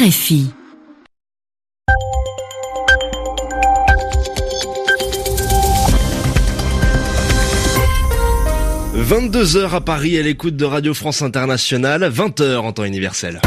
RFI. « 22h à Paris à l'écoute de Radio France Internationale, 20h en temps universel.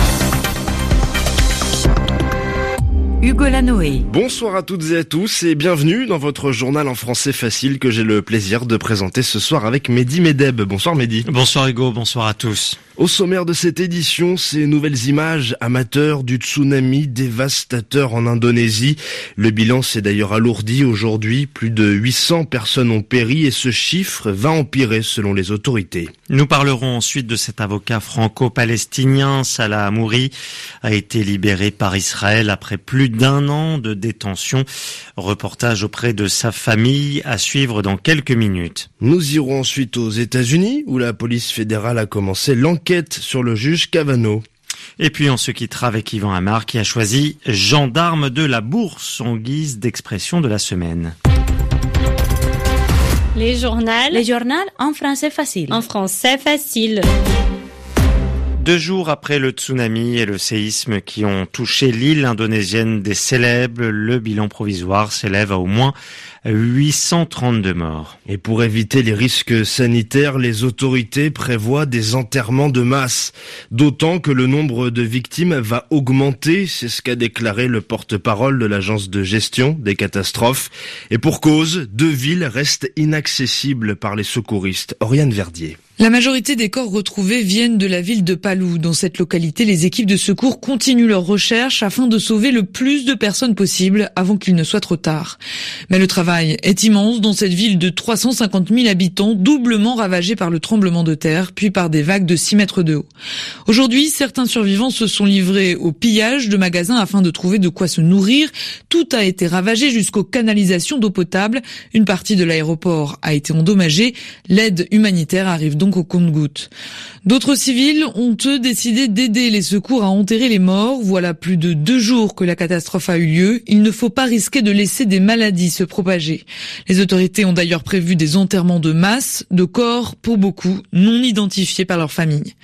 Hugo Lanoé. Bonsoir à toutes et à tous et bienvenue dans votre journal en français facile que j'ai le plaisir de présenter ce soir avec Mehdi Medeb. Bonsoir Mehdi. Bonsoir Hugo, bonsoir à tous. Au sommaire de cette édition, ces nouvelles images amateurs du tsunami dévastateur en Indonésie. Le bilan s'est d'ailleurs alourdi aujourd'hui. Plus de 800 personnes ont péri et ce chiffre va empirer selon les autorités. Nous parlerons ensuite de cet avocat franco-palestinien. Salah Amouri a été libéré par Israël après plus d'un an de détention. Reportage auprès de sa famille à suivre dans quelques minutes. Nous irons ensuite aux États-Unis où la police fédérale a commencé l'enquête sur le juge Cavano. Et puis on se quittera avec Yvan Amar qui a choisi gendarme de la bourse en guise d'expression de la semaine. Les journaux. Les journaux en français facile. En français facile. Deux jours après le tsunami et le séisme qui ont touché l'île indonésienne des célèbres, le bilan provisoire s'élève à au moins 832 morts. Et pour éviter les risques sanitaires, les autorités prévoient des enterrements de masse. D'autant que le nombre de victimes va augmenter, c'est ce qu'a déclaré le porte-parole de l'agence de gestion des catastrophes. Et pour cause, deux villes restent inaccessibles par les secouristes. Oriane Verdier. La majorité des corps retrouvés viennent de la ville de Palou. Dans cette localité, les équipes de secours continuent leurs recherches afin de sauver le plus de personnes possible avant qu'il ne soit trop tard. Mais le travail est immense dans cette ville de 350 000 habitants, doublement ravagée par le tremblement de terre, puis par des vagues de 6 mètres de haut. Aujourd'hui, certains survivants se sont livrés au pillage de magasins afin de trouver de quoi se nourrir. Tout a été ravagé jusqu'aux canalisations d'eau potable. Une partie de l'aéroport a été endommagée. L'aide humanitaire arrive donc D'autres civils ont eux décidé d'aider les secours à enterrer les morts. Voilà plus de deux jours que la catastrophe a eu lieu. Il ne faut pas risquer de laisser des maladies se propager. Les autorités ont d'ailleurs prévu des enterrements de masse, de corps, pour beaucoup, non identifiés par leur famille.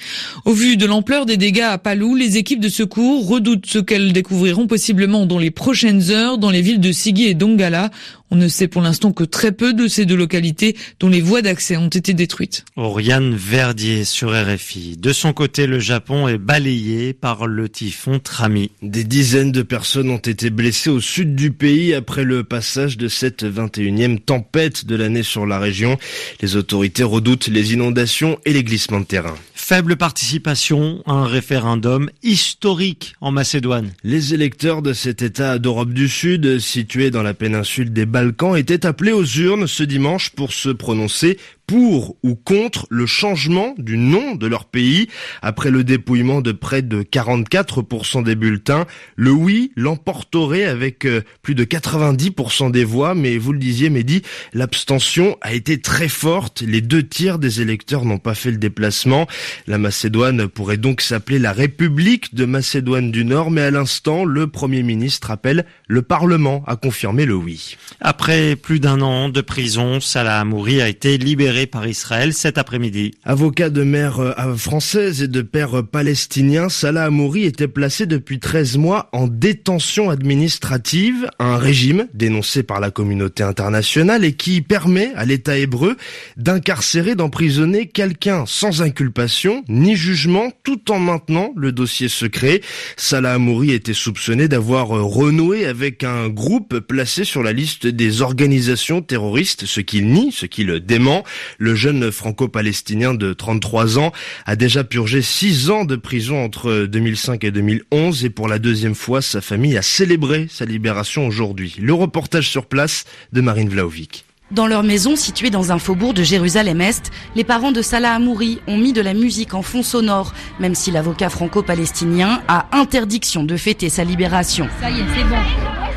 Au vu de l'ampleur des dégâts à Palou, les équipes de secours redoutent ce qu'elles découvriront possiblement dans les prochaines heures dans les villes de Sigui et Dongala. On ne sait pour l'instant que très peu de ces deux localités dont les voies d'accès ont été détruites. Oriane Verdier sur RFI. De son côté, le Japon est balayé par le typhon Trami. Des dizaines de personnes ont été blessées au sud du pays après le passage de cette 21e tempête de l'année sur la région. Les autorités redoutent les inondations et les glissements de terrain. Faible participation à un référendum historique en Macédoine. Les électeurs de cet État d'Europe du Sud, situé dans la péninsule des Balkans, étaient appelés aux urnes ce dimanche pour se prononcer pour ou contre le changement du nom de leur pays. Après le dépouillement de près de 44% des bulletins, le oui l'emporterait avec euh, plus de 90% des voix, mais vous le disiez Mehdi, l'abstention a été très forte. Les deux tiers des électeurs n'ont pas fait le déplacement. La Macédoine pourrait donc s'appeler la République de Macédoine du Nord, mais à l'instant, le Premier ministre appelle le Parlement à confirmer le oui. Après plus d'un an de prison, Salah Amouri a été libéré par Israël cet après-midi. Avocat de mère euh, française et de père palestinien, Salah Amouri était placé depuis 13 mois en détention administrative, un régime dénoncé par la communauté internationale et qui permet à l'État hébreu d'incarcérer, d'emprisonner quelqu'un sans inculpation ni jugement tout en maintenant le dossier secret. Salah Amouri était soupçonné d'avoir renoué avec un groupe placé sur la liste des organisations terroristes, ce qu'il nie, ce qu'il dément. Le jeune franco-palestinien de 33 ans a déjà purgé 6 ans de prison entre 2005 et 2011 et pour la deuxième fois, sa famille a célébré sa libération aujourd'hui. Le reportage sur place de Marine Vlaovic. Dans leur maison située dans un faubourg de Jérusalem-Est, les parents de Salah Amouri ont mis de la musique en fond sonore, même si l'avocat franco-palestinien a interdiction de fêter sa libération. Ça y est, c'est bon.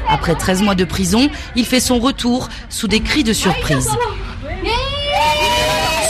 Après 13 mois de prison, il fait son retour sous des cris de surprise.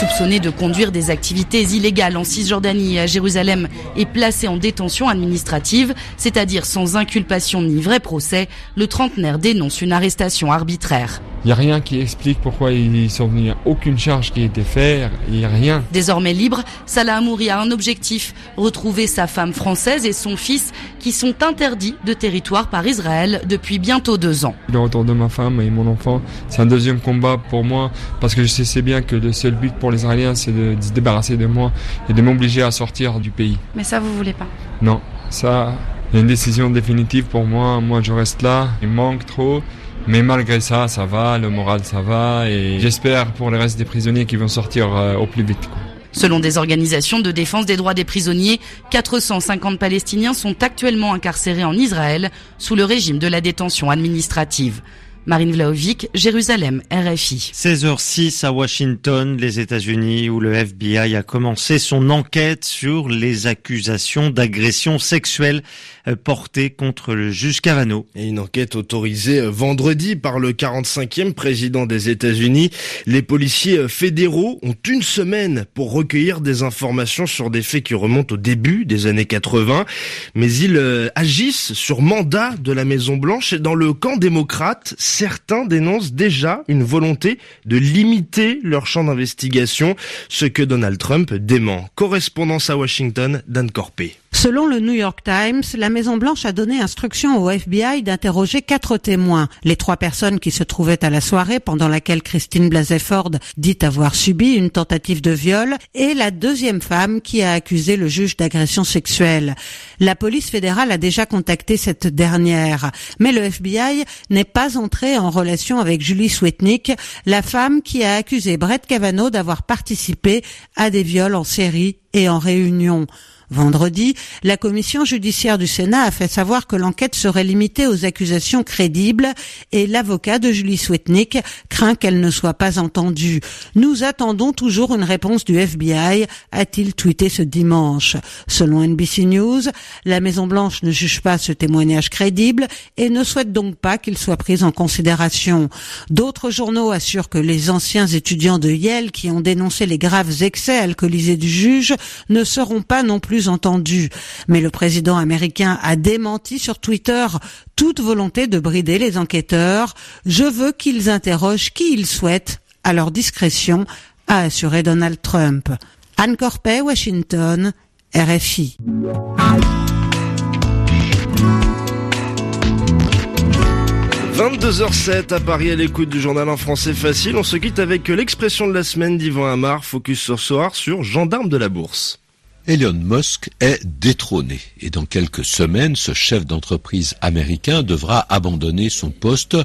Soupçonné de conduire des activités illégales en Cisjordanie et à Jérusalem est placé en détention administrative, c'est-à-dire sans inculpation ni vrai procès. Le trentenaire dénonce une arrestation arbitraire. Il n'y a rien qui explique pourquoi ils sont venus. Il n'y a aucune charge qui a été faite. Il n'y a rien. Désormais libre, Salah Amouri a un objectif. Retrouver sa femme française et son fils qui sont interdits de territoire par Israël depuis bientôt deux ans. Le retour de ma femme et mon enfant, c'est un deuxième combat pour moi parce que je sais bien que le seul but pour les Israéliens, c'est de, se débarrasser de moi et de m'obliger à sortir du pays. Mais ça, vous voulez pas Non, ça, il y a une décision définitive pour moi. Moi, je reste là. Il manque trop. Mais malgré ça, ça va, le moral ça va et j'espère pour le reste des prisonniers qui vont sortir euh, au plus vite. Selon des organisations de défense des droits des prisonniers, 450 Palestiniens sont actuellement incarcérés en Israël sous le régime de la détention administrative. Marine Vlaovic, Jérusalem, RFI. 16h06 à Washington, les États-Unis, où le FBI a commencé son enquête sur les accusations d'agression sexuelle euh, portées contre le juge Kavanaugh. Et une enquête autorisée euh, vendredi par le 45e président des États-Unis. Les policiers euh, fédéraux ont une semaine pour recueillir des informations sur des faits qui remontent au début des années 80. Mais ils agissent sur mandat de la Maison Blanche et dans le camp démocrate, certains dénoncent déjà une volonté de limiter leur champ d'investigation, ce que Donald Trump dément. Correspondance à Washington, Dan Corpé. Selon le New York Times, la Maison-Blanche a donné instruction au FBI d'interroger quatre témoins. Les trois personnes qui se trouvaient à la soirée pendant laquelle Christine Blasey Ford dit avoir subi une tentative de viol et la deuxième femme qui a accusé le juge d'agression sexuelle. La police fédérale a déjà contacté cette dernière, mais le FBI n'est pas entré en relation avec Julie Swetnick, la femme qui a accusé Brett Kavanaugh d'avoir participé à des viols en série et en réunion. Vendredi, la commission judiciaire du Sénat a fait savoir que l'enquête serait limitée aux accusations crédibles et l'avocat de Julie Swetnick craint qu'elle ne soit pas entendue. Nous attendons toujours une réponse du FBI, a-t-il tweeté ce dimanche. Selon NBC News, la Maison-Blanche ne juge pas ce témoignage crédible et ne souhaite donc pas qu'il soit pris en considération. D'autres journaux assurent que les anciens étudiants de Yale qui ont dénoncé les graves excès alcoolisés du juge ne seront pas non plus entendu. Mais le président américain a démenti sur Twitter toute volonté de brider les enquêteurs. Je veux qu'ils interrogent qui ils souhaitent à leur discrétion, a assuré Donald Trump. Anne Washington, RFI. 22h07 à Paris à l'écoute du journal en français facile. On se quitte avec l'expression de la semaine d'Yvan Amar, focus ce soir sur gendarme de la bourse. Elon Musk est détrôné et dans quelques semaines, ce chef d'entreprise américain devra abandonner son poste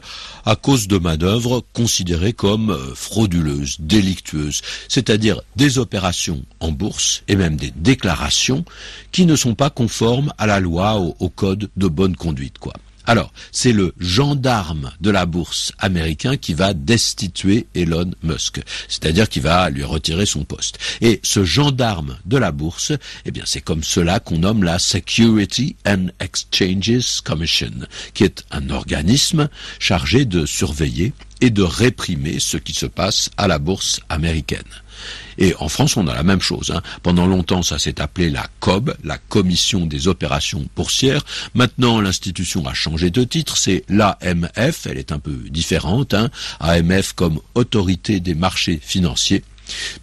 à cause de manœuvres considérées comme euh, frauduleuses, délictueuses, c'est-à-dire des opérations en bourse et même des déclarations qui ne sont pas conformes à la loi, au, au code de bonne conduite, quoi. Alors, c'est le gendarme de la bourse américain qui va destituer Elon Musk, c'est-à-dire qui va lui retirer son poste. Et ce gendarme de la bourse, eh bien, c'est comme cela qu'on nomme la Security and Exchanges Commission, qui est un organisme chargé de surveiller et de réprimer ce qui se passe à la bourse américaine. Et en France, on a la même chose. Hein. Pendant longtemps, ça s'est appelé la COB, la Commission des opérations boursières. Maintenant, l'institution a changé de titre, c'est l'AMF, elle est un peu différente. Hein. AMF comme Autorité des marchés financiers.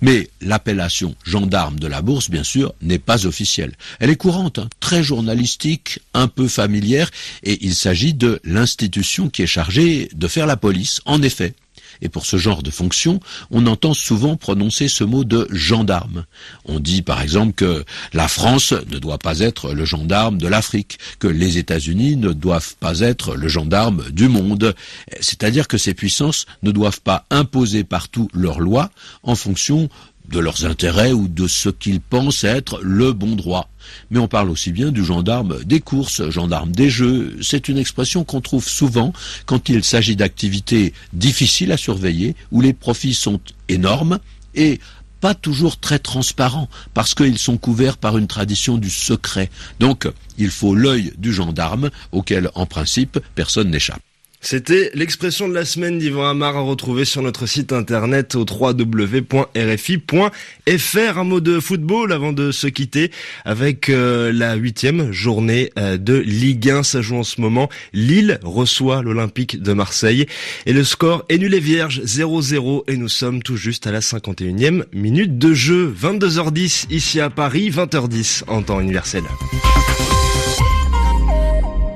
Mais l'appellation gendarme de la bourse, bien sûr, n'est pas officielle. Elle est courante, hein, très journalistique, un peu familière, et il s'agit de l'institution qui est chargée de faire la police. En effet, et pour ce genre de fonction, on entend souvent prononcer ce mot de gendarme. On dit par exemple que la France ne doit pas être le gendarme de l'Afrique, que les États-Unis ne doivent pas être le gendarme du monde. C'est-à-dire que ces puissances ne doivent pas imposer partout leurs lois en fonction de leurs intérêts ou de ce qu'ils pensent être le bon droit. Mais on parle aussi bien du gendarme des courses, gendarme des jeux. C'est une expression qu'on trouve souvent quand il s'agit d'activités difficiles à surveiller, où les profits sont énormes et pas toujours très transparents, parce qu'ils sont couverts par une tradition du secret. Donc, il faut l'œil du gendarme, auquel, en principe, personne n'échappe. C'était l'expression de la semaine d'Yvan Amar à retrouver sur notre site internet au www.rfi.fr. Un mot de football avant de se quitter avec euh, la huitième journée euh, de Ligue 1. Ça joue en ce moment. Lille reçoit l'Olympique de Marseille et le score est nul et vierge 0-0 et nous sommes tout juste à la 51e minute de jeu. 22h10 ici à Paris, 20h10 en temps universel.